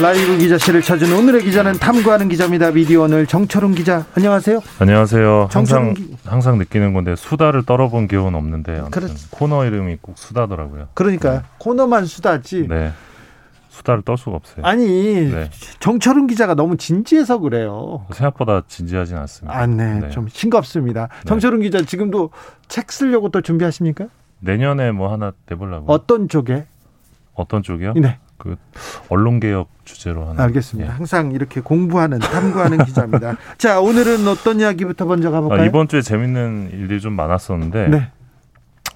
라이브 기자실을 찾은 오늘의 기자는 탐구하는 기자입니다. 미디어 오늘 정철웅 기자. 안녕하세요. 안녕하세요. 항상 기... 항상 느끼는 건데 수다를 떨어본 기억은 없는데 그렇... 코너 이름이 꼭 수다더라고요. 그러니까 네. 코너만 수다지. 네. 수다를 떨 수가 없어요. 아니 네. 정철웅 기자가 너무 진지해서 그래요. 생각보다 진지하진 않습니다. 아, 네, 네. 좀 싱겁습니다. 네. 정철웅 기자 지금도 책 쓰려고 또 준비하십니까? 내년에 뭐 하나 내보려고. 어떤 쪽에? 어떤 쪽이요? 네. 그 언론 개혁 주제로 하는. 알겠습니다. 예. 항상 이렇게 공부하는 탐구하는 기자입니다. 자 오늘은 어떤 이야기부터 먼저 가볼까요? 아, 이번 주에 재밌는 일들이 좀 많았었는데. 네.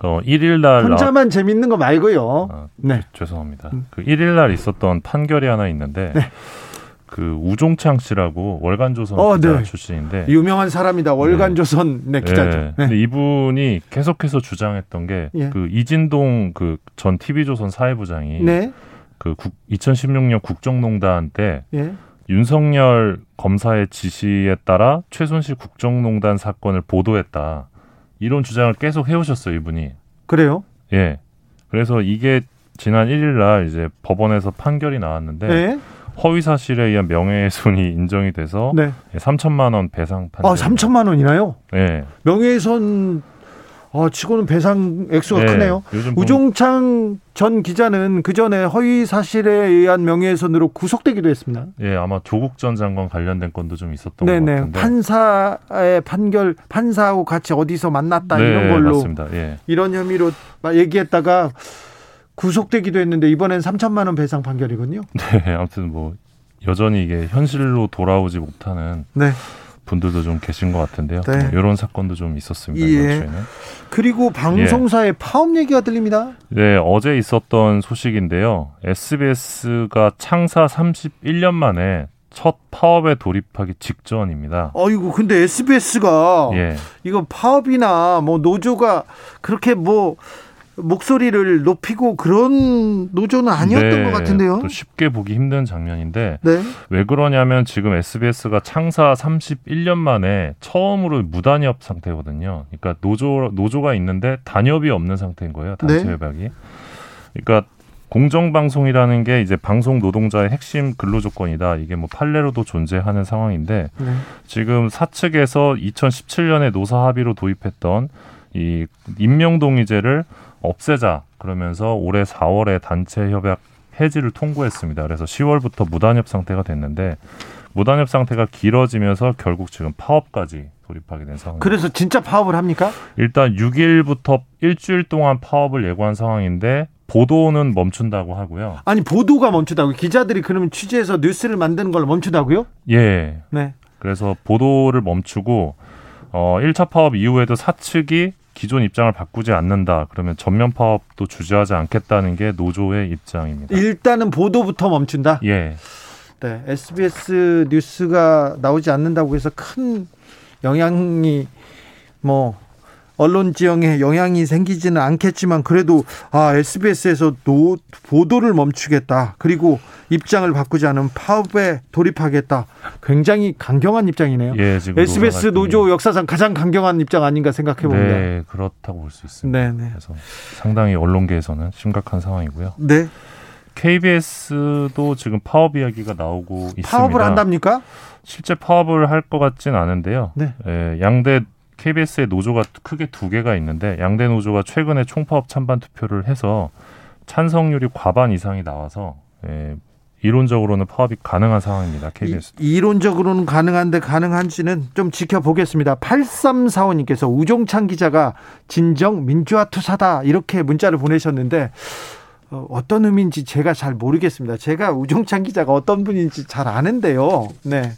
어 1일 날 혼자만 나... 재밌는 거 말고요. 아, 네. 죄송합니다. 음. 그 1일 날 있었던 판결이 하나 있는데. 네. 그 우종창 씨라고 월간조선 어, 기자 네. 출신인데 유명한 사람이다 월간조선 네, 네 기자죠. 네. 근데 이분이 계속해서 주장했던 게그 예. 그 이진동 그 전 TV조선 사회부장이 네. 그 2016년 국정농단 때 예. 윤석열 검사의 지시에 따라 최순실 국정농단 사건을 보도했다. 이런 주장을 계속 해오셨어요, 이분이. 그래요? 예. 그래서 이게 지난 1일 날 이제 법원에서 판결이 나왔는데 네. 허위 사실에 의한 명예훼손이 인정이 돼서 네. 3천만 원 배상 판결. 아, 3천만 원이나요? 네. 명예훼손 아, 치고는 배상 액수가 네, 크네요. 우종창 전 기자는 그 전에 허위 사실에 의한 명예훼손으로 구속되기도 했습니다. 예, 아마 조국 전 장관 관련된 건도 좀 있었던 네네, 것 같은데. 판사의 판결, 판사하고 같이 어디서 만났다 네, 이런 걸로 맞습니다. 예. 이런 혐의로 얘기했다가 구속되기도 했는데 이번엔 3천만 원 배상 판결이군요. 네, 아무튼 뭐 여전히 이게 현실로 돌아오지 못하는 네. 분들도 좀 계신 것 같은데요. 네. 뭐 이런 사건도 좀 있었습니다. 예. 그리고 방송사의 예. 파업 얘기가 들립니다. 네, 어제 있었던 소식인데요. SBS가 창사 31년 만에 첫 파업에 돌입하기 직전입니다. 어이구, 근데 SBS가 예. 이거 파업이나 뭐 노조가 그렇게 뭐 목소리를 높이고 그런 노조는 아니었던 네, 것 같은데요. 또 쉽게 보기 힘든 장면인데 네. 왜 그러냐면 지금 SBS가 창사 31년 만에 처음으로 무단협 상태거든요. 그러니까 노조 노조가 있는데 단협이 없는 상태인 거예요. 단체 네. 협약이. 그러니까 공정방송이라는 게 이제 방송 노동자의 핵심 근로 조건이다. 이게 뭐 판례로도 존재하는 상황인데 네. 지금 사측에서 2017년에 노사 합의로 도입했던 이 임명동의제를 없애자 그러면서 올해 4월에 단체 협약 해지를 통보했습니다. 그래서 10월부터 무단협 상태가 됐는데 무단협 상태가 길어지면서 결국 지금 파업까지 돌입하게 된 상황입니다. 그래서 진짜 파업을 합니까? 일단 6일부터 일주일 동안 파업을 예고한 상황인데 보도는 멈춘다고 하고요. 아니 보도가 멈춘다고 기자들이 그러면 취재해서 뉴스를 만드는 걸 멈춘다고요? 예. 네. 그래서 보도를 멈추고 어 1차 파업 이후에도 사측이 기존 입장을 바꾸지 않는다. 그러면 전면 파업도 주저하지 않겠다는 게 노조의 입장입니다. 일단은 보도부터 멈춘다. 예. 네, SBS 뉴스가 나오지 않는다고 해서 큰 영향이 뭐 언론 지형에 영향이 생기지는 않겠지만 그래도 아 SBS에서 노, 보도를 멈추겠다. 그리고 입장을 바꾸지 않은 파업에 돌입하겠다. 굉장히 강경한 입장이네요. 예, 지금 SBS 노조 역사상 가장 강경한 입장 아닌가 생각해 봅니다. 네, 그렇다고 볼 수 있습니다. 네, 네. 그래서 상당히 언론계에서는 심각한 상황이고요. 네. KBS도 지금 파업 이야기가 나오고 있습니다. 파업을 한답니까? 실제 파업을 할 것 같진 않은데요. 네. 예, 양대 KBS의 노조가 크게 두 개가 있는데 양대 노조가 최근에 총파업 찬반 투표를 해서 찬성률이 과반 이상이 나와서 예, 이론적으로는 파업이 가능한 상황입니다. KBS. 이, 이론적으로는 가능한데 가능한지는 좀 지켜보겠습니다. 8345님께서 우종찬 기자가 진정 민주화 투사다 이렇게 문자를 보내셨는데 어, 어떤 의미인지 제가 잘 모르겠습니다. 제가 우종찬 기자가 어떤 분인지 잘 아는데요. 네.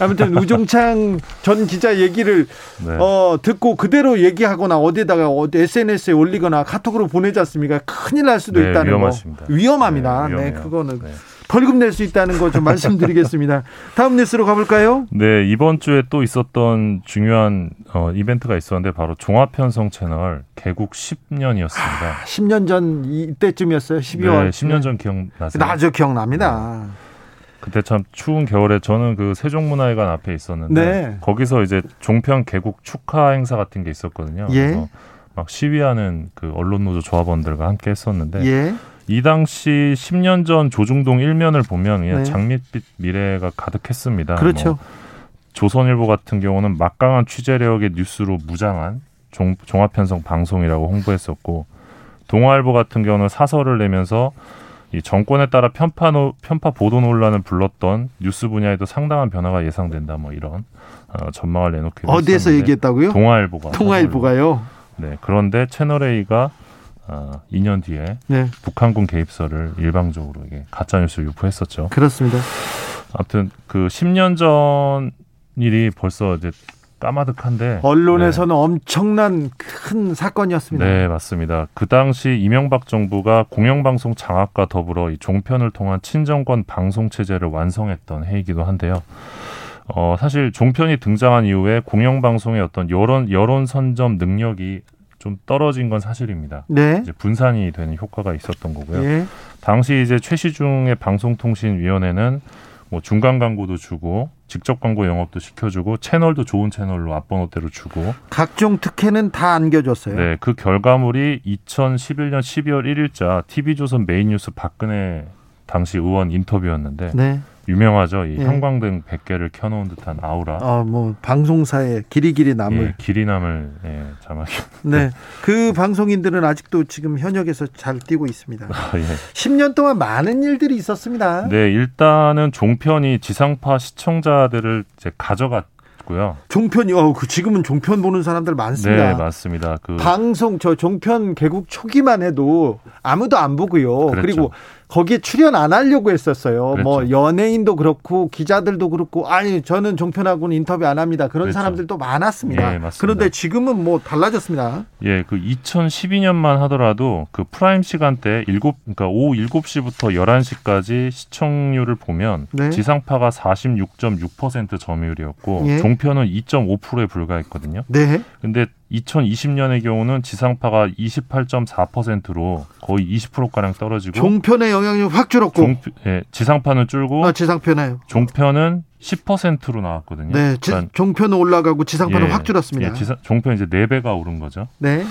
아무튼 우종창 전 기자 얘기를 네. 어, 듣고 그대로 얘기하거나 어디에다가 어디 SNS에 올리거나 카톡으로 보내지 않습니까? 큰일 날 수도 네, 있다는 위험하십니다. 거. 위험합니다. 네, 네 그거는 벌금 낼 수 있다는 거 좀 말씀드리겠습니다. 다음 뉴스로 가볼까요? 네, 이번 주에 또 있었던 중요한 어, 이벤트가 있었는데 바로 종합편성 채널 개국 10년이었습니다. 아, 10년 전 이때쯤이었어요. 12월. 네, 10년 전 기억나세요? 나죠, 기억납니다. 네. 그때 참 추운 겨울에 저는 그 세종문화회관 앞에 있었는데 네. 거기서 이제 종편 개국 축하 행사 같은 게 있었거든요. 예. 그래서 막 시위하는 그 언론 노조 조합원들과 함께 했었는데 예. 이 당시 10년 전 조중동 일면을 보면 그냥 네. 장밋빛 미래가 가득했습니다. 그렇죠. 뭐 조선일보 같은 경우는 막강한 취재력의 뉴스로 무장한 종, 종합편성 방송이라고 홍보했었고 동아일보 같은 경우는 사설을 내면서 이 정권에 따라 편파, 노, 편파 보도 논란을 불렀던 뉴스 분야에도 상당한 변화가 예상된다. 뭐 이런 어, 전망을 내놓기도 어디에서 얘기했다고요? 동아일보가. 동아일보가요. 네. 그런데 채널 A가 어, 2년 뒤에 네. 북한군 개입설을 일방적으로 이게 가짜 뉴스를 유포했었죠. 그렇습니다. 아무튼 그 10년 전 일이 벌써 이제 까마득한데 언론에서는 네. 엄청난 큰 사건이었습니다. 네, 맞습니다. 그 당시 이명박 정부가 공영방송 장악과 더불어 이 종편을 통한 친정권 방송 체제를 완성했던 해이기도 한데요. 어, 사실 종편이 등장한 이후에 공영방송의 어떤 여론 여론 선점 능력이 좀 떨어진 건 사실입니다. 네. 이제 분산이 되는 효과가 있었던 거고요. 네. 당시 이제 최시중의 방송통신위원회는 뭐 중간 광고도 주고 직접 광고 영업도 시켜주고 채널도 좋은 채널로 앞번호대로 주고 각종 특혜는 다 안겨줬어요. 네, 그 결과물이 2011년 12월 1일자 TV조선 메인 뉴스 박근혜 당시 의원 인터뷰였는데 네. 유명하죠. 이 예. 형광등 100개를 켜놓은 듯한 아우라. 아, 뭐 방송사에 길이 길이 남을. 예, 길이 남을 예, 자막이. 네, 그 방송인들은 아직도 지금 현역에서 잘 뛰고 있습니다. 아, 예. 10년 동안 많은 일들이 있었습니다. 네, 일단은 종편이 지상파 시청자들을 이제 가져갔. 고요 종편이 어, 그 지금은 종편 보는 사람들 많습니다. 네, 맞습니다. 그 방송 저 종편 개국 초기만 해도 아무도 안 보고요. 그랬죠. 그리고 거기에 출연 안 하려고 했었어요. 그렇죠. 뭐 연예인도 그렇고 기자들도 그렇고 아니 저는 종편하고는 인터뷰 안 합니다. 그런 그렇죠. 사람들도 많았습니다. 예, 그런데 지금은 뭐 달라졌습니다. 예, 그 2012년만 하더라도 그 prime 시간대 7 그러니까 오후 7시부터 11시까지 시청률을 보면 네. 지상파가 46.6% 점유율이었고 예. 종편은 2.5%에 불과했거든요. 네. 근데 2020년의 경우는 지상파가 28.4%로 거의 20%가량 떨어지고 종편의 영향력이 확 줄었고 종, 예, 지상파는 줄고 아, 지상편에요. 종편은 10%로 나왔거든요. 네, 지, 그러니까, 종편은 올라가고 지상파는 예, 확 줄었습니다. 예, 지상, 종편 이제 4배가 오른 거죠. 네.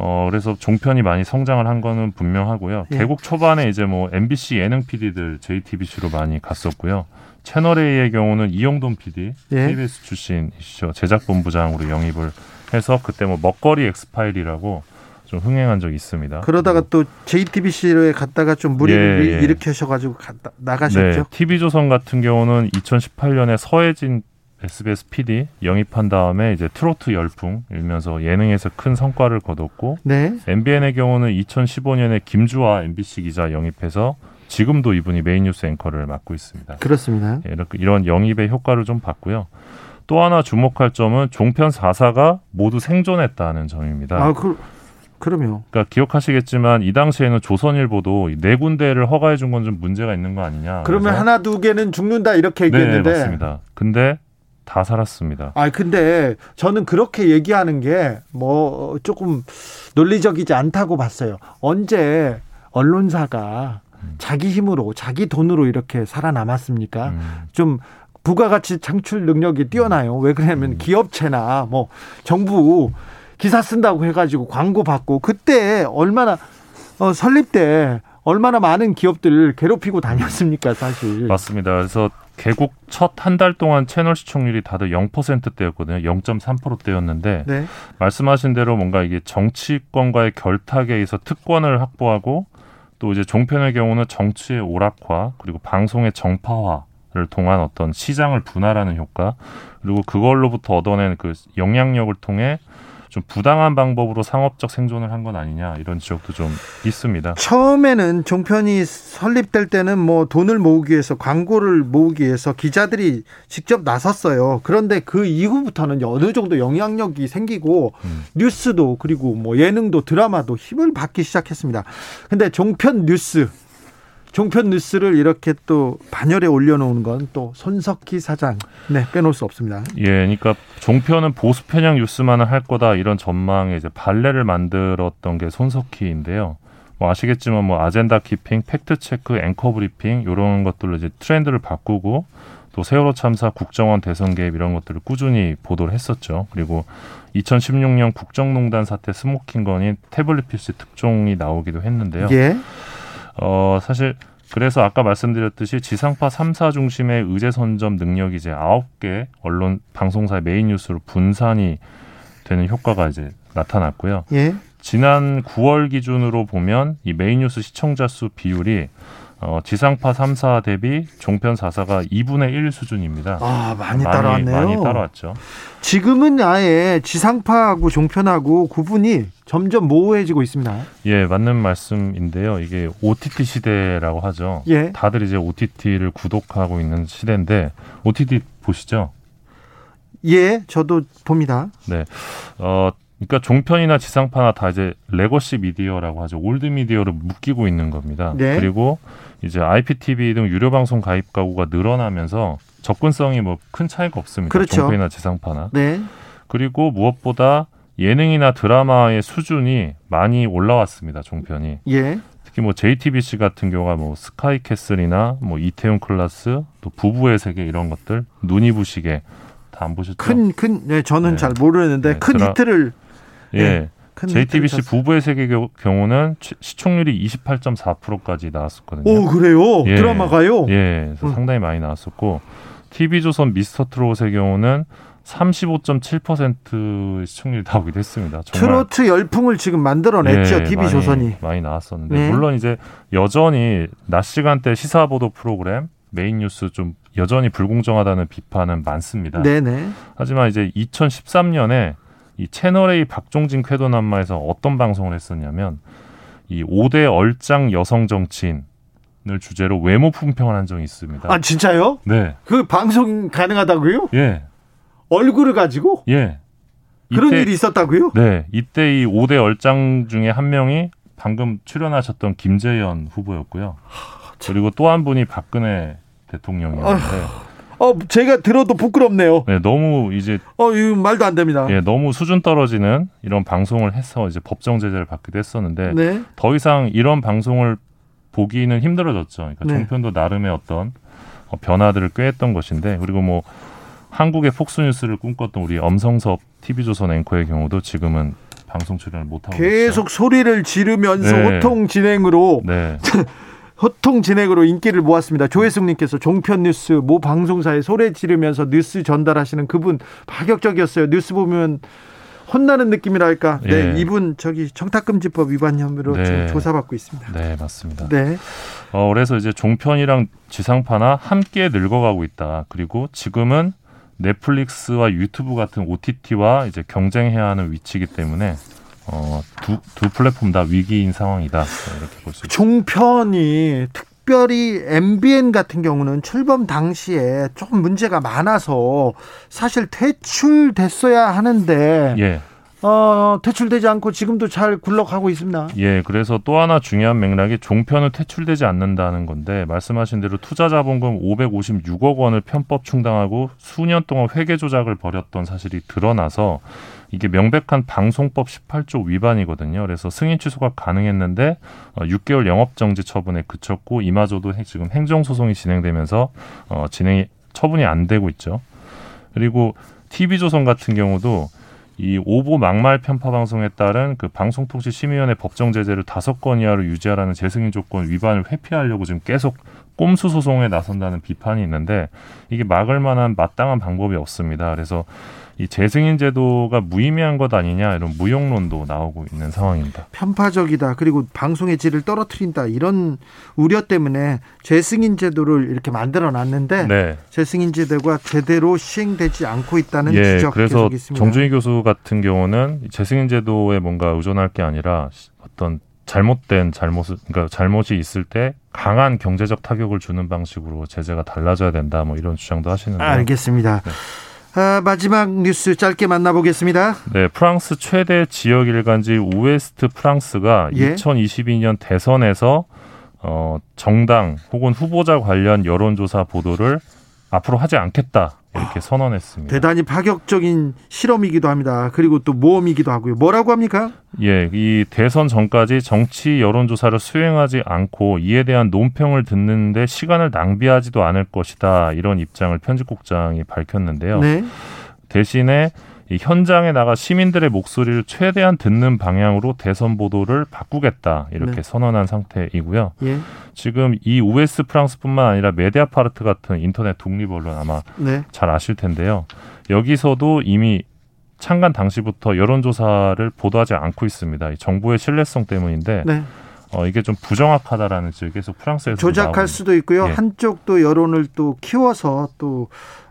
어, 그래서 종편이 많이 성장을 한 거는 분명하고요. 예. 개국 초반에 이제 뭐 MBC 예능 PD들 JTBC로 많이 갔었고요. 채널 A의 경우는 이영돈 PD, 예. KBS 출신이시죠. 제작본부장으로 영입을 해서 그때 뭐 먹거리 엑스파일이라고 좀 흥행한 적이 있습니다. 그러다가 또 JTBC에 갔다가 좀 무리를 예, 예. 일으켜셔가지고 갔다, 나가셨죠. 네, TV조선 같은 경우는 2018년에 서해진 SBS PD 영입한 다음에 이제 트로트 열풍 일면서 예능에서 큰 성과를 거뒀고 네. MBN의 경우는 2015년에 김주아 MBC 기자 영입해서 지금도 이분이 메인 뉴스 앵커를 맡고 있습니다. 그렇습니다. 예, 이런 영입의 효과를 좀 봤고요. 또 하나 주목할 점은 종편 4사가 모두 생존했다는 점입니다. 아, 그, 그럼요. 그러니까 기억하시겠지만 이 당시에는 조선일보도 네 군데를 허가해 준 건 좀 문제가 있는 거 아니냐. 그러면 하나 두 개는 죽는다 이렇게 얘기했는데. 네, 맞습니다. 근데 다 살았습니다. 아, 근데 저는 그렇게 얘기하는 게 뭐 조금 논리적이지 않다고 봤어요. 언제 언론사가 음. 자기 힘으로 자기 돈으로 이렇게 살아남았습니까? 음. 좀 부가가치 창출 능력이 뛰어나요. 왜 그러냐면 음. 기업체나 뭐 정부 기사 쓴다고 해가지고 광고 받고 그때 얼마나 어, 설립 때 얼마나 많은 기업들 괴롭히고 다녔습니까, 사실. 맞습니다. 그래서 개국 첫 한 달 동안 채널 시청률이 다들 0%대였거든요. 0.3%대였는데 네. 말씀하신 대로 뭔가 이게 정치권과의 결탁에 의해서 특권을 확보하고 또 이제 종편의 경우는 정치의 오락화 그리고 방송의 정파화 를 통한 어떤 시장을 분할하는 효과 그리고 그걸로부터 얻어낸 그 영향력을 통해 좀 부당한 방법으로 상업적 생존을 한 건 아니냐 이런 지적도 좀 있습니다. 처음에는 종편이 설립될 때는 뭐 돈을 모으기 위해서 광고를 모으기 위해서 기자들이 직접 나섰어요. 그런데 그 이후부터는 어느 정도 영향력이 생기고 음. 뉴스도 그리고 뭐 예능도 드라마도 힘을 받기 시작했습니다. 근데 종편 뉴스 종편 뉴스를 이렇게 또 반열에 올려놓은 건 또 손석희 사장 네 빼놓을 수 없습니다. 예, 그러니까 종편은 보수 편향 뉴스만을 할 거다 이런 전망에 이제 반례를 만들었던 게 손석희인데요. 뭐 아시겠지만 뭐 agenda keeping, fact check, 앵커 브리핑 이런 것들로 이제 트렌드를 바꾸고 또 세월호 참사, 국정원 대선 개입 이런 것들을 꾸준히 보도를 했었죠. 그리고 2016년 국정농단 사태 smoking gun인 태블릿 PC 특종이 나오기도 했는데요. 예. 어, 사실 그래서 아까 말씀드렸듯이 지상파 3사 중심의 의제 선점 능력이 이제 아홉 개 언론 방송사의 메인 뉴스로 분산이 되는 효과가 이제 나타났고요. 예. 지난 9월 기준으로 보면 이 메인 뉴스 시청자 수 비율이 어, 지상파 3사 대비 종편 4사가 2분의 1 수준입니다. 아, 많이 따라왔네요. 많이 따라왔죠. 지금은 아예 지상파하고 종편하고 구분이 점점 모호해지고 있습니다. 예, 맞는 말씀인데요. 이게 OTT 시대라고 하죠. 예. 다들 이제 OTT를 구독하고 있는 시대인데 OTT 보시죠? 예, 저도 봅니다. 네. 어, 그러니까 종편이나 지상파나 다 이제 legacy media라고 하죠. old media로 묶이고 있는 겁니다. 네. 그리고 이제 IPTV 등 유료 방송 가입 가구가 늘어나면서 접근성이 뭐 큰 차이가 없습니다. 그렇죠. 종편이나 지상파나. 네. 그리고 무엇보다 예능이나 드라마의 수준이 많이 올라왔습니다. 종편이. 예. 특히 뭐 JTBC 같은 경우가 뭐 스카이캐슬이나 뭐 이태원 클라스 또 부부의 세계 이런 것들 눈이 부시게 다 안 보셨죠? 큰, 큰, 네, 저는 네. 잘 모르는데 네, 큰 드라- 히트를. 예. 네, 큰 JTBC 쳤- 부부의 세계 겨- 경우는 시- 시청률이 28.4%까지 나왔었거든요. 오, 그래요? 예. 드라마가요? 예, 음. 상당히 많이 나왔었고 TV조선 미스터 트롯의 경우는 35.7% 시청률이 나오기도 했습니다. 정말 트로트 열풍을 지금 만들어냈죠, 예, TV 많이, 조선이. 많이 나왔었는데 네. 물론 이제 여전히 낮 시간대 시사 보도 프로그램 메인 뉴스 좀 여전히 불공정하다는 비판은 많습니다. 네네. 하지만 이제 2013년에 이 채널 A 박종진 쾌도남마에서 어떤 방송을 했었냐면 이 5대 얼짱 여성 정치인 을 주제로 외모 품평을 한 적이 있습니다. 아, 진짜요? 네. 그 방송 가능하다고요? 예. 얼굴을 가지고? 예. 그런 이때- 일이 있었다고요? 네. 이때 이 5대 얼짱 중에 한 명이 방금 출연하셨던 김재현 후보였고요. 그리고 또 한 분이 박근혜 대통령이었는데 어, 제가 들어도 부끄럽네요. 네, 너무 이제 어, 이거 말도 안 됩니다. 예, 너무 수준 떨어지는 이런 방송을 해서 이제 법정 제재를 받기도 했었는데 네. 더 이상 이런 방송을 보기는 힘들어졌죠. 그러니까 네. 종편도 나름의 어떤 어, 변화들을 꾀했던 것인데 그리고 뭐 한국의 폭스뉴스를 꿈꿨던 우리 엄성섭 TV조선 앵커의 경우도 지금은 방송 출연을 못 하고 계속 소리를 지르면서 네. 호통 진행으로 있어요. 네, 호통 진행으로 인기를 모았습니다. 조혜숙님께서 종편 뉴스 모 방송사에 소리 지르면서 뉴스 전달하시는 그분 파격적이었어요. 뉴스 보면 혼나는 느낌이랄까. 네, 예. 이분 저기 청탁금지법 위반 혐의로 네. 지금 조사받고 있습니다. 네 맞습니다. 네, 어, 그래서 이제 종편이랑 지상파나 함께 늙어가고 있다. 그리고 지금은 넷플릭스와 유튜브 같은 OTT와 이제 경쟁해야 하는 위치이기 때문에 어, 두, 두 플랫폼 다 위기인 상황이다. 이렇게 볼 수 있습니다. 종편이 특별히 MBN 같은 경우는 출범 당시에 조금 문제가 많아서 사실 퇴출됐어야 하는데 예, 어, 퇴출되지 않고 지금도 잘 굴러가고 있습니다. 예. 그래서 또 하나 중요한 맥락이 종편은 퇴출되지 않는다는 건데 말씀하신 대로 투자 자본금 556억 원을 편법 충당하고 수년 동안 회계 조작을 벌였던 사실이 드러나서 이게 명백한 방송법 18조 위반이거든요. 그래서 승인 취소가 가능했는데 어, 6개월 영업 정지 처분에 그쳤고 이마저도 행- 지금 행정 소송이 진행되면서 어, 진행이 처분이 안 되고 있죠. 그리고 TV조선 같은 경우도 이 오보 막말 편파 방송에 따른 그 방송통신심의위원회 법정 제재를 다섯 건 이하로 유지하라는 재승인 조건 위반을 회피하려고 지금 계속 꼼수 소송에 나선다는 비판이 있는데 이게 막을 만한 마땅한 방법이 없습니다. 그래서 이 재승인 제도가 무의미한 것 아니냐 이런 무용론도 나오고 있는 상황입니다. 편파적이다. 그리고 방송의 질을 떨어뜨린다. 이런 우려 때문에 재승인 제도를 이렇게 만들어 놨는데 네. 재승인 제도가 제대로 시행되지 않고 있다는 예, 지적 그래서 계속 있습니다. 정준희 교수 같은 경우는 이 재승인 제도에 뭔가 의존할 게 아니라 시- 어떤 잘못된 잘못을 그러니까 잘못이 있을 때 강한 경제적 타격을 주는 방식으로 제재가 달라져야 된다 뭐 이런 주장도 하시는데 알겠습니다. 네. 아, 마지막 뉴스 짧게 만나보겠습니다. 네, 프랑스 최대 지역 일간지 우에스트 프랑스가 예. 2022년 대선에서 어, 정당 혹은 후보자 관련 여론조사 보도를 앞으로 하지 않겠다 이렇게 선언했습니다. 대단히 파격적인 실험이기도 합니다. 그리고 또 모험이기도 하고요. 뭐라고 합니까? 예, 이 대선 전까지 정치 여론조사를 수행하지 않고 이에 대한 논평을 듣는데 시간을 낭비하지도 않을 것이다 이런 입장을 편집국장이 밝혔는데요. 네. 대신에 이 현장에 나가 시민들의 목소리를 최대한 듣는 방향으로 대선 보도를 바꾸겠다 이렇게 네. 선언한 상태이고요. 예. 지금 이 우에스 프랑스뿐만 아니라 메디아파르트 같은 인터넷 독립 언론 아마 네. 잘 아실 텐데요. 여기서도 이미 창간 당시부터 여론조사를 보도하지 않고 있습니다. 이 정부의 신뢰성 때문인데 네. 어, 이게 좀 부정확하다라는 지금 계속 프랑스에서 조작할 나오는 수도 있고요. 예. 한쪽도 여론을 또 키워서 또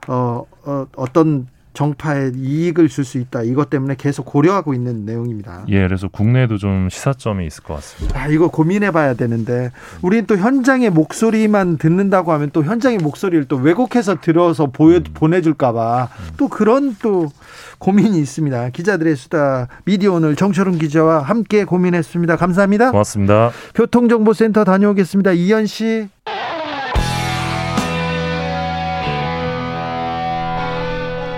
어, 어, 어떤 정파에 이익을 줄 수 있다. 이것 때문에 계속 고려하고 있는 내용입니다. 예, 그래서 국내에도 좀 시사점이 있을 것 같습니다. 아, 이거 고민해 봐야 되는데, 우리는 또 현장의 목소리만 듣는다고 하면 또 현장의 목소리를 또 왜곡해서 들어서 보여, 보내 줄까 봐 또 그런 또 고민이 있습니다. 기자들의 수다 미디어 오늘 정철훈 기자와 함께 고민했습니다. 감사합니다. 고맙습니다. 교통정보센터 다녀오겠습니다. 이현 씨.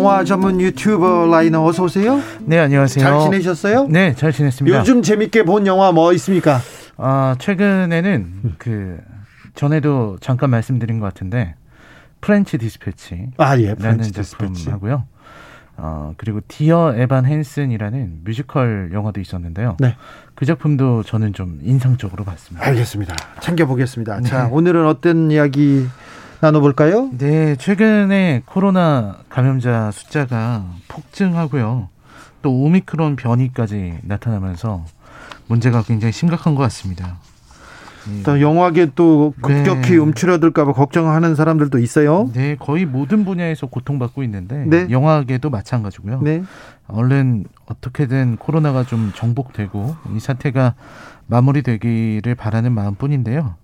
영화 전문 유튜버 라이너 어서 오세요. 네, 안녕하세요. 잘 지내셨어요? 네, 잘 지냈습니다. 요즘 재밌게 본 영화 뭐 있습니까? 아, 최근에는 그 전에도 잠깐 말씀드린 것 같은데 프렌치 디스패치 아 예, 라는 프렌치 디스패치. 하고요. 어, 그리고 디어 에반 헨슨이라는 뮤지컬 영화도 있었는데요. 네. 그 작품도 저는 좀 인상적으로 봤습니다. 알겠습니다. 챙겨보겠습니다. 네. 자, 오늘은 어떤 이야기 나눠볼까요? 네, 최근에 코로나 감염자 숫자가 폭증하고요. 또 오미크론 변이까지 나타나면서 문제가 굉장히 심각한 것 같습니다. 예. 또 영화계 또 급격히 네. 움츠러들까봐 걱정하는 사람들도 있어요. 네, 거의 모든 분야에서 고통받고 있는데 네. 영화계도 마찬가지고요. 네. 얼른 어떻게든 코로나가 좀 정복되고 이 사태가 마무리되기를 바라는 마음뿐인데요.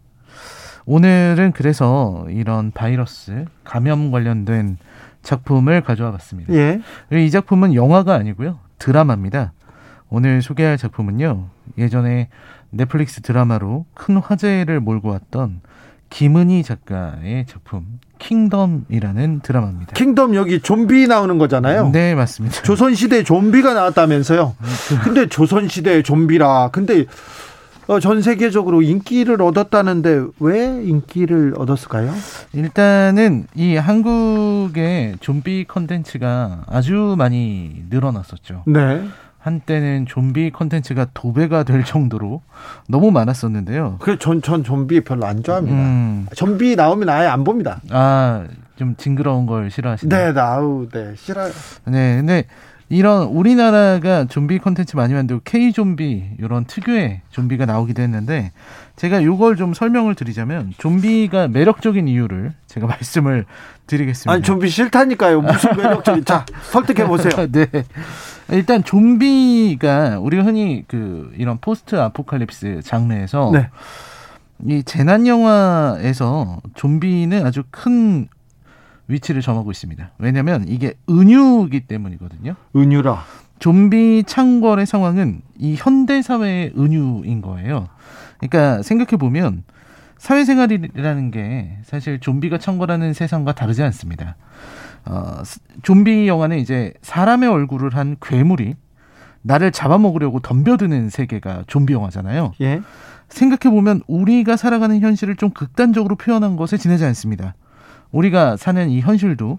오늘은 그래서 이런 바이러스 감염 관련된 작품을 가져와 봤습니다. 예. 이 작품은 영화가 아니고요. 드라마입니다. 오늘 소개할 작품은요. 예전에 넷플릭스 드라마로 큰 화제를 몰고 왔던 김은희 작가의 작품 킹덤이라는 드라마입니다. 킹덤 여기 좀비 나오는 거잖아요. 네, 맞습니다. 조선시대 좀비가 나왔다면서요. 근데 조선시대 좀비라. 근데 어, 전 세계적으로 인기를 얻었다는데 왜 인기를 얻었을까요? 일단은 이 한국의 좀비 컨텐츠가 아주 많이 늘어났었죠. 네. 한때는 좀비 컨텐츠가 도배가 될 정도로 너무 많았었는데요. 그래 전, 전 좀비 별로 안 좋아합니다. 음, 좀비 나오면 아예 안 봅니다. 아, 좀 징그러운 걸 싫어하시나요? 네, 나우, 네, 싫어요. 네, 근데 이런 우리나라가 좀비 콘텐츠 많이 만들고 K 좀비 이런 특유의 좀비가 나오기도 했는데 제가 이걸 좀 설명을 드리자면 좀비가 매력적인 이유를 제가 말씀을 드리겠습니다. 아니, 좀비 싫다니까요. 무슨 매력적인. 자, 설득해 보세요. 네. 일단 좀비가 우리가 흔히 그 이런 포스트 아포칼립스 장르에서 네. 이 재난 영화에서 좀비는 아주 큰 위치를 점하고 있습니다. 왜냐하면 이게 은유이기 때문이거든요. 은유라. 좀비 창궐의 상황은 이 현대 사회의 은유인 거예요. 그러니까 생각해 보면 사회생활이라는 게 사실 좀비가 창궐하는 세상과 다르지 않습니다. 어, 스- 좀비 영화는 이제 사람의 얼굴을 한 괴물이 나를 잡아먹으려고 덤벼드는 세계가 좀비 영화잖아요. 예. 생각해 보면 우리가 살아가는 현실을 좀 극단적으로 표현한 것에 지내지 않습니다. 우리가 사는 이 현실도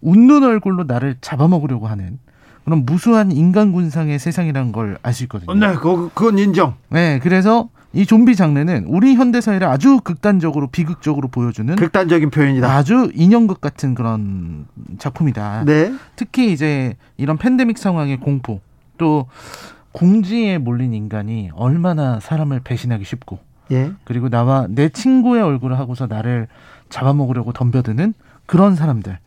웃는 얼굴로 나를 잡아먹으려고 하는 그런 무수한 인간 군상의 세상이라는 걸알 수 있거든요. 네, 그거, 그건 인정. 네, 그래서 이 좀비 장르는 우리 현대 사회를 아주 극단적으로 비극적으로 보여주는 극단적인 표현이다. 아주 인형극 같은 그런 작품이다. 네. 특히 이제 이런 팬데믹 상황의 공포 또 궁지에 몰린 인간이 얼마나 사람을 배신하기 쉽고 예. 그리고 나와 내 친구의 얼굴을 하고서 나를 잡아먹으려고 덤벼드는 그런 사람들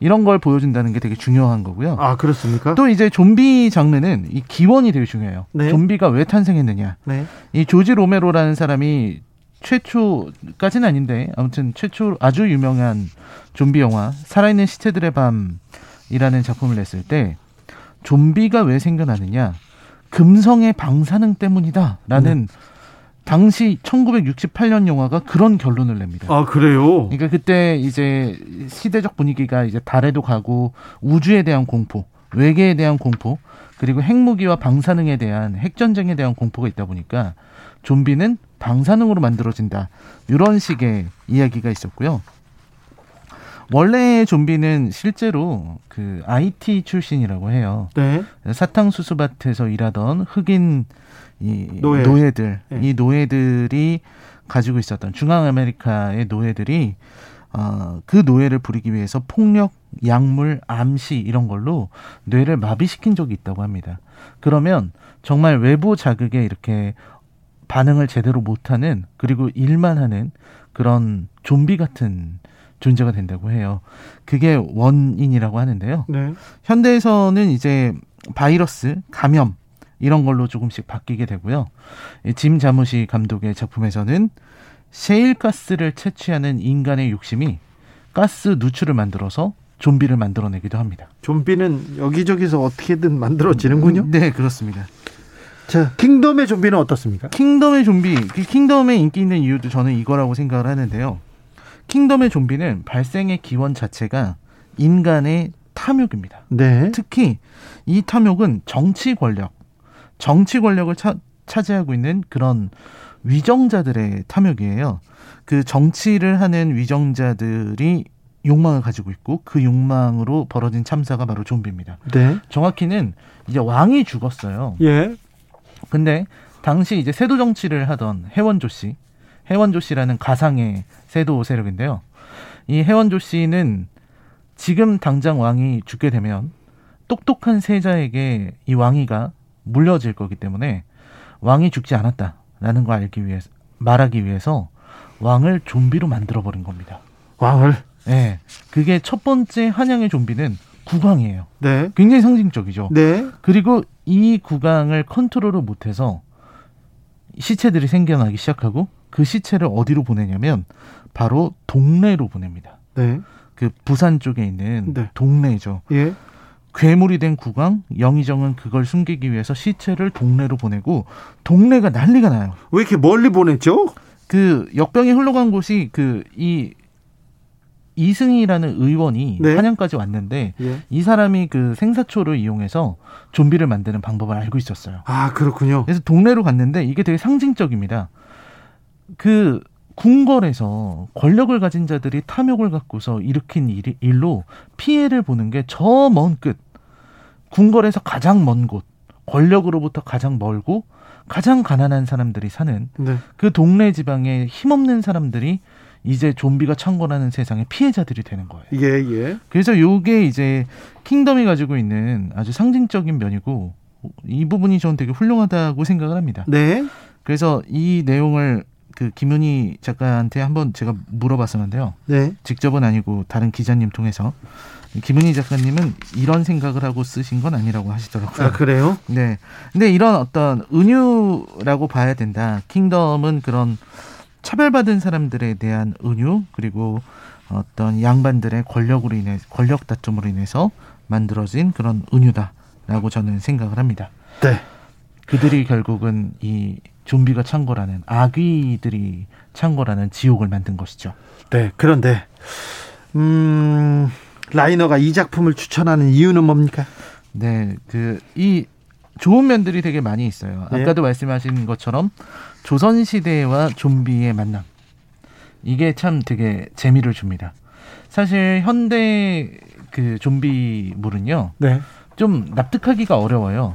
이런 걸 보여준다는 게 되게 중요한 거고요. 아 그렇습니까? 또 이제 좀비 장르는 이 기원이 되게 중요해요. 네. 좀비가 왜 탄생했느냐. 네. 이 조지 로메로라는 사람이 최초까지는 아닌데 아무튼 최초 아주 유명한 좀비 영화 살아있는 시체들의 밤이라는 작품을 냈을 때 좀비가 왜 생겨나느냐 금성의 방사능 때문이다라는 당시 1968년 영화가 그런 결론을 냅니다. 아 그래요. 그러니까 그때 이제 시대적 분위기가 이제 달에도 가고 우주에 대한 공포, 외계에 대한 공포, 그리고 핵무기와 방사능에 대한 핵전쟁에 대한 공포가 있다 보니까 좀비는 방사능으로 만들어진다. 이런 식의 이야기가 있었고요. 원래 좀비는 실제로 그 IT 출신이라고 해요. 네. 사탕수수밭에서 일하던 흑인 이 노예. 노예. 들 네. 이 노예들이 가지고 있었던 중앙 아메리카의 노예들이 어, 그 노예를 부리기 위해서 폭력, 약물, 암시 이런 걸로 뇌를 마비시킨 적이 있다고 합니다. 그러면 정말 외부 자극에 이렇게 반응을 제대로 못하는 그리고 일만 하는 그런 좀비 같은 존재가 된다고 해요. 그게 원인이라고 하는데요. 네. 현대에서는 이제 바이러스, 감염 이런 걸로 조금씩 바뀌게 되고요. 이짐 자무시 감독의 작품에서는 셰일가스를 채취하는 인간의 욕심이 가스 누출을 만들어서 좀비를 만들어내기도 합니다. 좀비는 여기저기서 어떻게든 만들어지는군요. 네, 그렇습니다. 자, 킹덤의 좀비는 어떻습니까? 킹덤의 좀비, 그 킹덤의 인기 있는 이유도 저는 이거라고 생각을 하는데요. 킹덤의 좀비는 발생의 기원 자체가 인간의 탐욕입니다. 네. 특히 이 탐욕은 정치 권력, 정치 권력을 차, 차지하고 있는 그런 위정자들의 탐욕이에요. 그 정치를 하는 위정자들이 욕망을 가지고 있고 그 욕망으로 벌어진 참사가 바로 좀비입니다. 네. 정확히는 이제 왕이 죽었어요. 예. 근데 당시 이제 세도 정치를 하던 해원조 씨, 해원조 씨라는 가상의 세도 세력인데요. 이 해원조 씨는 지금 당장 왕이 죽게 되면 똑똑한 세자에게 이 왕위가 물려질 거기 때문에 왕이 죽지 않았다라는 걸 알기 위해서 말하기 위해서 왕을 좀비로 만들어 버린 겁니다. 왕을. 예. 그게 첫 번째 한양의 좀비는 국왕이에요. 네. 굉장히 상징적이죠. 네. 그리고 이 구강을 컨트롤을 못해서 시체들이 생겨나기 시작하고 그 시체를 어디로 보내냐면 바로 동네로 보냅니다. 네. 그 부산 쪽에 있는 네. 동네죠. 예. 괴물이 된 국왕 영의정은 그걸 숨기기 위해서 시체를 동네로 보내고 동네가 난리가 나요. 왜 이렇게 멀리 보냈죠? 그 역병이 흘러간 곳이 그 이 이승희라는 의원이 네. 한양까지 왔는데 예. 이 사람이 그 생사초를 이용해서 좀비를 만드는 방법을 알고 있었어요. 아, 그렇군요. 그래서 동네로 갔는데 이게 되게 상징적입니다. 그 궁궐에서 권력을 가진 자들이 탐욕을 갖고서 일으킨 일, 일로 피해를 보는 게 저 먼 끝. 궁궐에서 가장 먼 곳, 권력으로부터 가장 멀고 가장 가난한 사람들이 사는 네. 그 동네 지방에 힘없는 사람들이 이제 좀비가 창궐하는 세상의 피해자들이 되는 거예요. 예, 예. 그래서 요게 이제 킹덤이 가지고 있는 아주 상징적인 면이고 이 부분이 저는 되게 훌륭하다고 생각을 합니다. 네. 그래서 이 내용을 그 김윤희 작가한테 한번 제가 물어봤었는데요. 네. 직접은 아니고 다른 기자님 통해서 김은희 작가님은 이런 생각을 하고 쓰신 건 아니라고 하시더라고요. 아, 그래요? 네. 근데 이런 어떤 은유라고 봐야 된다. 킹덤은 그런 차별받은 사람들에 대한 은유 그리고 어떤 양반들의 권력으로 인해 권력 다툼으로 인해서 만들어진 그런 은유다라고 저는 생각을 합니다. 네. 그들이 결국은 이 좀비가 창궐하는 아귀들이 창궐하는 지옥을 만든 것이죠. 네. 그런데 음, 라이너가 이 작품을 추천하는 이유는 뭡니까? 네, 그 이 좋은 면들이 되게 많이 있어요. 네. 아까도 말씀하신 것처럼 조선 시대와 좀비의 만남 이게 참 되게 재미를 줍니다. 사실 현대 그 좀비물은요 네. 좀 납득하기가 어려워요.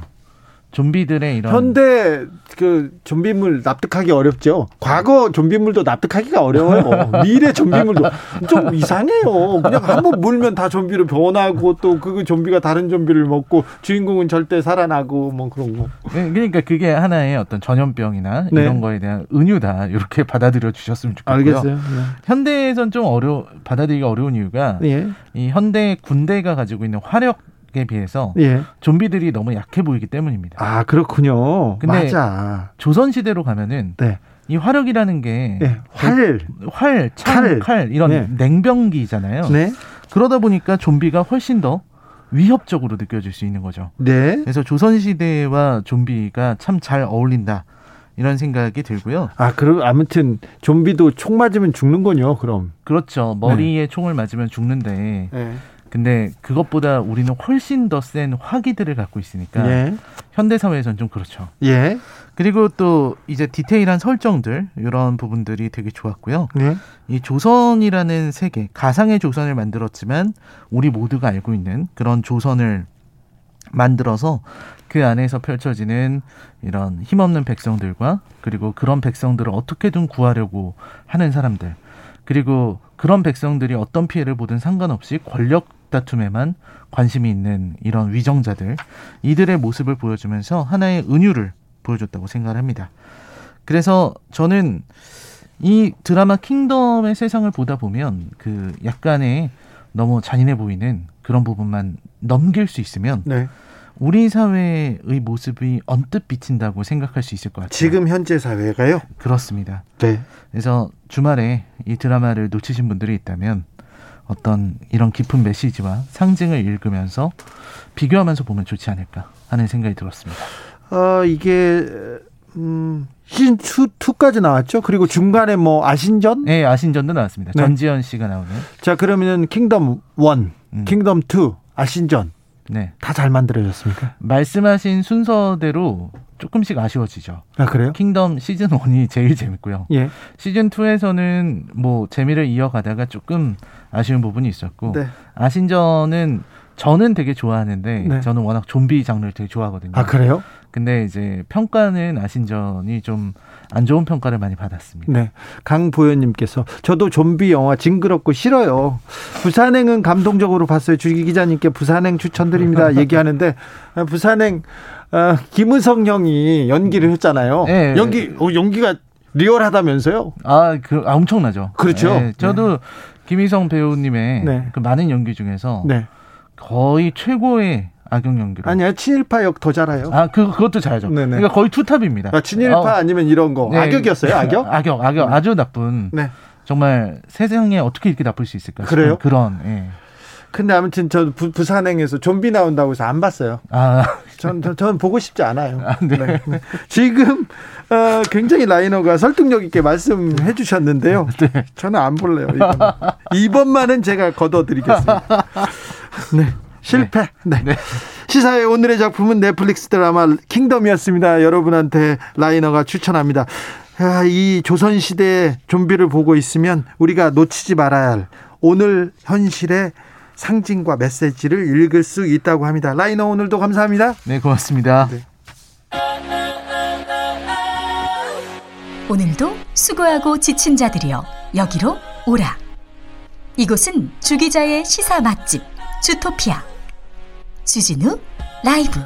좀비들의 이런 현대 그 좀비물 납득하기 어렵죠. 과거 좀비물도 납득하기가 어려워요. 미래 좀비물도 좀 이상해요. 그냥 한번 물면 다 좀비로 변하고 또 그 좀비가 다른 좀비를 먹고 주인공은 절대 살아나고 뭐 그런 거. 네, 그러니까 그게 하나의 어떤 전염병이나 네. 이런 거에 대한 은유다 이렇게 받아들여 주셨으면 좋겠고요. 알겠어요. 현대에선 좀 어려 받아들이기가 어려운 이유가 예. 이 현대 군대가 가지고 있는 화력 에 비해서 예. 좀비들이 너무 약해 보이기 때문입니다. 아 그렇군요. 근데- 맞아. 조선 시대로 가면은 네. 이 화력이라는 게 네. 활. 활, 창, 칼. 칼, 이런 네. 냉병기잖아요. 네. 그러다 보니까 좀비가 훨씬 더 위협적으로 느껴질 수 있는 거죠. 네. 그래서 조선 시대와 좀비가 참 잘 어울린다 이런 생각이 들고요. 아, 그럼 아무튼 좀비도 총 맞으면 죽는군요. 그럼. 그렇죠. 머리에 총을 맞으면 죽는데 네. 근데 그것보다 우리는 훨씬 더 센 화기들을 갖고 있으니까 예. 현대 사회에선 좀 그렇죠. 예. 그리고 또 이제 디테일한 설정들 이런 부분들이 되게 좋았고요. 네. 이 조선이라는 세계, 가상의 조선을 만들었지만 우리 모두가 알고 있는 그런 조선을 만들어서 그 안에서 펼쳐지는 이런 힘없는 백성들과 그리고 그런 백성들을 어떻게든 구하려고 하는 사람들 그리고 그런 백성들이 어떤 피해를 보든 상관없이 권력 다툼에만 관심이 있는 이런 위정자들 이들의 모습을 보여주면서 하나의 은유를 보여줬다고 생각을 합니다. 그래서 저는 이 드라마 킹덤의 세상을 보다 보면 그 약간의 너무 잔인해 보이는 그런 부분만 넘길 수 있으면 네. 우리 사회의 모습이 언뜻 비친다고 생각할 수 있을 것 같아요. 지금 현재 사회가요? 그렇습니다. 네. 그래서 주말에 이 드라마를 놓치신 분들이 있다면 어떤 이런 깊은 메시지와 상징을 읽으면서 비교하면서 보면 좋지 않을까 하는 생각이 들었습니다. 어, 이게 음, 시즌 2, 2까지 나왔죠. 그리고 중간에 뭐 아신전? 네, 아신전도 나왔습니다. 네. 전지현 씨가 나오는. 자, 그러면은 킹덤 1, 음. 킹덤 2, 아신전 네. 다 잘 만들어졌습니까? 말씀하신 순서대로 조금씩 아쉬워지죠. 아, 그래요? 킹덤 시즌 1이 제일 재밌고요. 예. 시즌 2에서는 뭐 재미를 이어가다가 조금 아쉬운 부분이 있었고 네. 아신전은 저는 되게 좋아하는데 네. 저는 워낙 좀비 장르를 되게 좋아하거든요. 아, 그래요? 근데 이제 평가는 아신전이 좀 안 좋은 평가를 많이 받았습니다. 네. 강보현님께서 저도 좀비 영화 징그럽고 싫어요. 부산행은 감동적으로 봤어요. 주기 기자님께 부산행 추천드립니다. 얘기하는데 아, 부산행 아, 김은성 형이 연기를 했잖아요. 네. 연기 어, 연기가 리얼하다면서요? 아, 그, 아, 엄청나죠. 그렇죠. 네, 저도 김희성 배우님의 네. 그 많은 연기 중에서 네. 거의 최고의 악역 연기로. 아니야 친일파 역 더 잘해요. 아, 그, 그것도 잘하죠. 네네. 그러니까 거의 투탑입니다. 아, 친일파 어, 아니면 이런 거 네. 악역이었어요. 악역? 악역, 악역. 아주 나쁜. 네. 정말 세상에 어떻게 이렇게 나쁠 수 있을까? 그래요? 그런, 예. 근데 아무튼 저 부, 부산행에서 좀비 나온다고 해서 안 봤어요. 아, 전, 전, 전 보고 싶지 않아요. 네. 네. 지금 어, 굉장히 라이너가 설득력 있게 말씀해 주셨는데요. 네. 저는 안 볼래요. 이번. 이번만은 제가 걷어드리겠습니다. 네. 실패. 네. 시사의 오늘의 작품은 넷플릭스 드라마 킹덤이었습니다. 여러분한테 라이너가 추천합니다. 아, 이 조선시대의 좀비를 보고 있으면 우리가 놓치지 말아야 할 오늘 현실의 상징과 메시지를 읽을 수 있다고 합니다. 라이너 오늘도 감사합니다. 네, 고맙습니다. 네. 오늘도 수고하고 지친 자들이여 여기로 오라. 이곳은 주기자의 시사 맛집 주토피아 주진우 라이브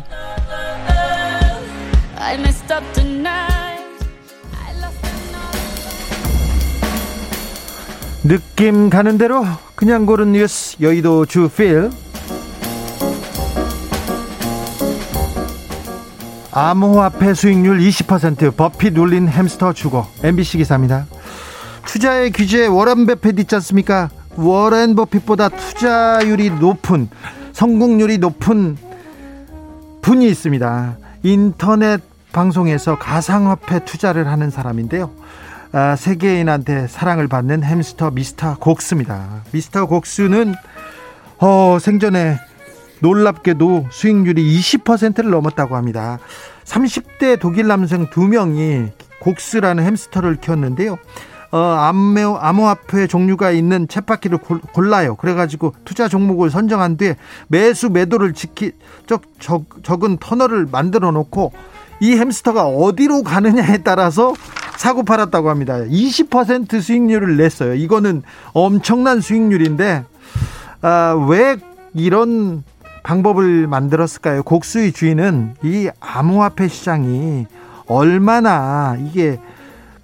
느낌 가는 대로 그냥 고른 뉴스 여의도 주필 암호화폐 수익률 20% 버피 눌린 햄스터 주고 MBC 기사입니다. 투자의 규제 워런 버핏 있지 않습니까? 워렌 버핏보다 투자율이 높은 성공률이 높은 분이 있습니다. 인터넷 방송에서 가상화폐 투자를 하는 사람인데요. 아, 세계인한테 사랑을 받는 햄스터 미스터 곡스입니다. 미스터 곡스는 어, 생전에 놀랍게도 수익률이 20%를 넘었다고 합니다. 30대 독일 남성 두 명이 곡스라는 햄스터를 키웠는데요. 어, 암호, 암호화폐 종류가 있는 챗바퀴를 골- 골라요. 그래가지고 투자 종목을 선정한 뒤에 매수 매도를 지키 적, 적, 적은 터널을 만들어 놓고 이 햄스터가 어디로 가느냐에 따라서 사고 팔았다고 합니다. 20% 수익률을 냈어요. 이거는 엄청난 수익률인데 아, 왜 이런 방법을 만들었을까요? 곡수의 주인은 이 암호화폐 시장이 얼마나 이게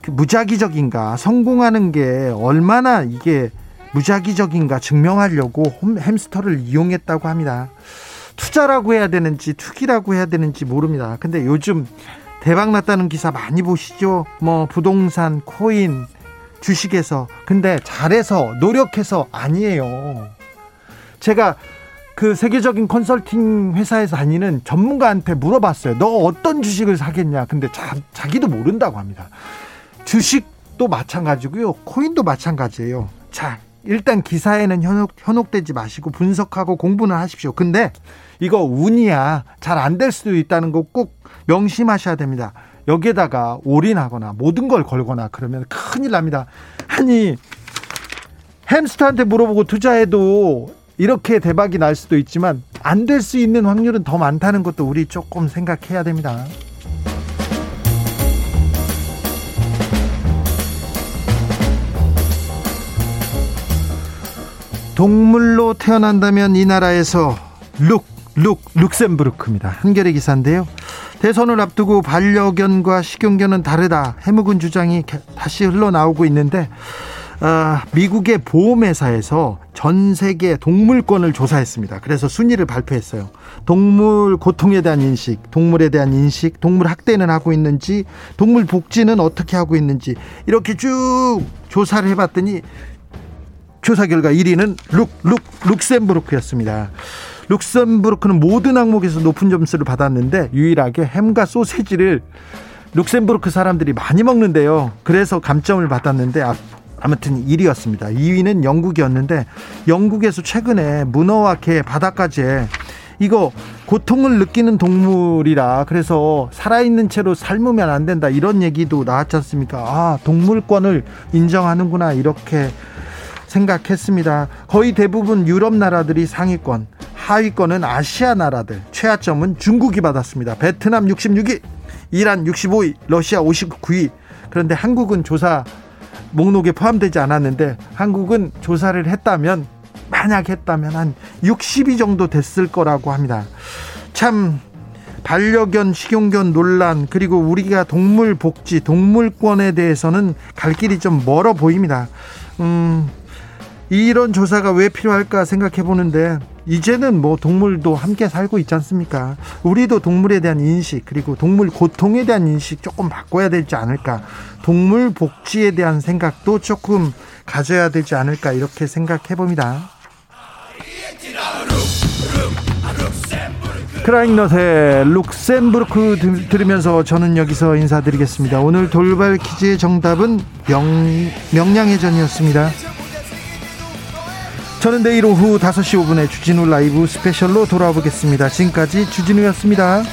그 무작위적인가 성공하는 게 얼마나 이게 무작위적인가 증명하려고 홈- 햄스터를 이용했다고 합니다. 투자라고 해야 되는지 투기라고 해야 되는지 모릅니다. 근데 요즘 대박 났다는 기사 많이 보시죠? 뭐 부동산, 코인, 주식에서 근데 잘해서 노력해서 아니에요. 제가 그 세계적인 컨설팅 회사에 다니는 전문가한테 물어봤어요. 너 어떤 주식을 사겠냐? 근데 자, 자기도 모른다고 합니다. 주식도 마찬가지고요. 코인도 마찬가지예요. 자, 일단 기사에는 현혹, 현혹되지 마시고 분석하고 공부는 하십시오. 근데 이거 운이야. 잘 안 될 수도 있다는 거 꼭 명심하셔야 됩니다. 여기에다가 올인하거나 모든 걸 걸거나 그러면 큰일 납니다. 아니, 햄스터한테 물어보고 투자해도 이렇게 대박이 날 수도 있지만 안 될 수 있는 확률은 더 많다는 것도 우리 조금 생각해야 됩니다. 동물로 태어난다면 이 나라에서 룩, 룩, 룩셈부르크입니다. 한겨레 기사인데요. 대선을 앞두고 반려견과 식용견은 다르다. 해묵은 주장이 개- 다시 흘러나오고 있는데, 아, 미국의 보험회사에서 전 세계 동물권을 조사했습니다. 그래서 순위를 발표했어요. 동물 고통에 대한 인식, 동물에 대한 인식, 동물 학대는 하고 있는지, 동물 복지는 어떻게 하고 있는지, 이렇게 쭉 조사를 해봤더니 조사 결과 1위는 룩, 룩, 룩셈부르크였습니다. 룩셈부르크는 모든 항목에서 높은 점수를 받았는데 유일하게 햄과 소세지를 룩셈부르크 사람들이 많이 먹는데요. 그래서 감점을 받았는데 아, 아무튼 1위였습니다. 2위는 영국이었는데 영국에서 최근에 문어와 게, 바닷가재 이거 고통을 느끼는 동물이라 그래서 살아있는 채로 삶으면 안 된다 이런 얘기도 나왔지 않습니까? 아 동물권을 인정하는구나 이렇게 생각했습니다. 거의 대부분 유럽 나라들이 상위권, 하위권은 아시아 나라들, 최하점은 중국이 받았습니다. 베트남 66위, 이란 65위, 러시아 59위. 그런데 한국은 조사 목록에 포함되지 않았는데 한국은 조사를 했다면 만약 했다면 한 60위 정도 됐을 거라고 합니다. 참 반려견, 식용견 논란 그리고 우리가 동물 복지, 동물권에 대해서는 갈 길이 좀 멀어 보입니다. 음, 이런 조사가 왜 필요할까 생각해 보는데 이제는 뭐 동물도 함께 살고 있지 않습니까? 우리도 동물에 대한 인식 그리고 동물 고통에 대한 인식 조금 바꿔야 되지 않을까? 동물 복지에 대한 생각도 조금 가져야 되지 않을까 이렇게 생각해 봅니다. 크라잉넛의 룩셈부르크 들- 들으면서 저는 여기서 인사드리겠습니다. 오늘 돌발 퀴즈의 정답은 명, 명량해전이었습니다. 저는 내일 오후 5시 5분에 주진우 라이브 스페셜로 돌아오겠습니다. 지금까지 주진우였습니다.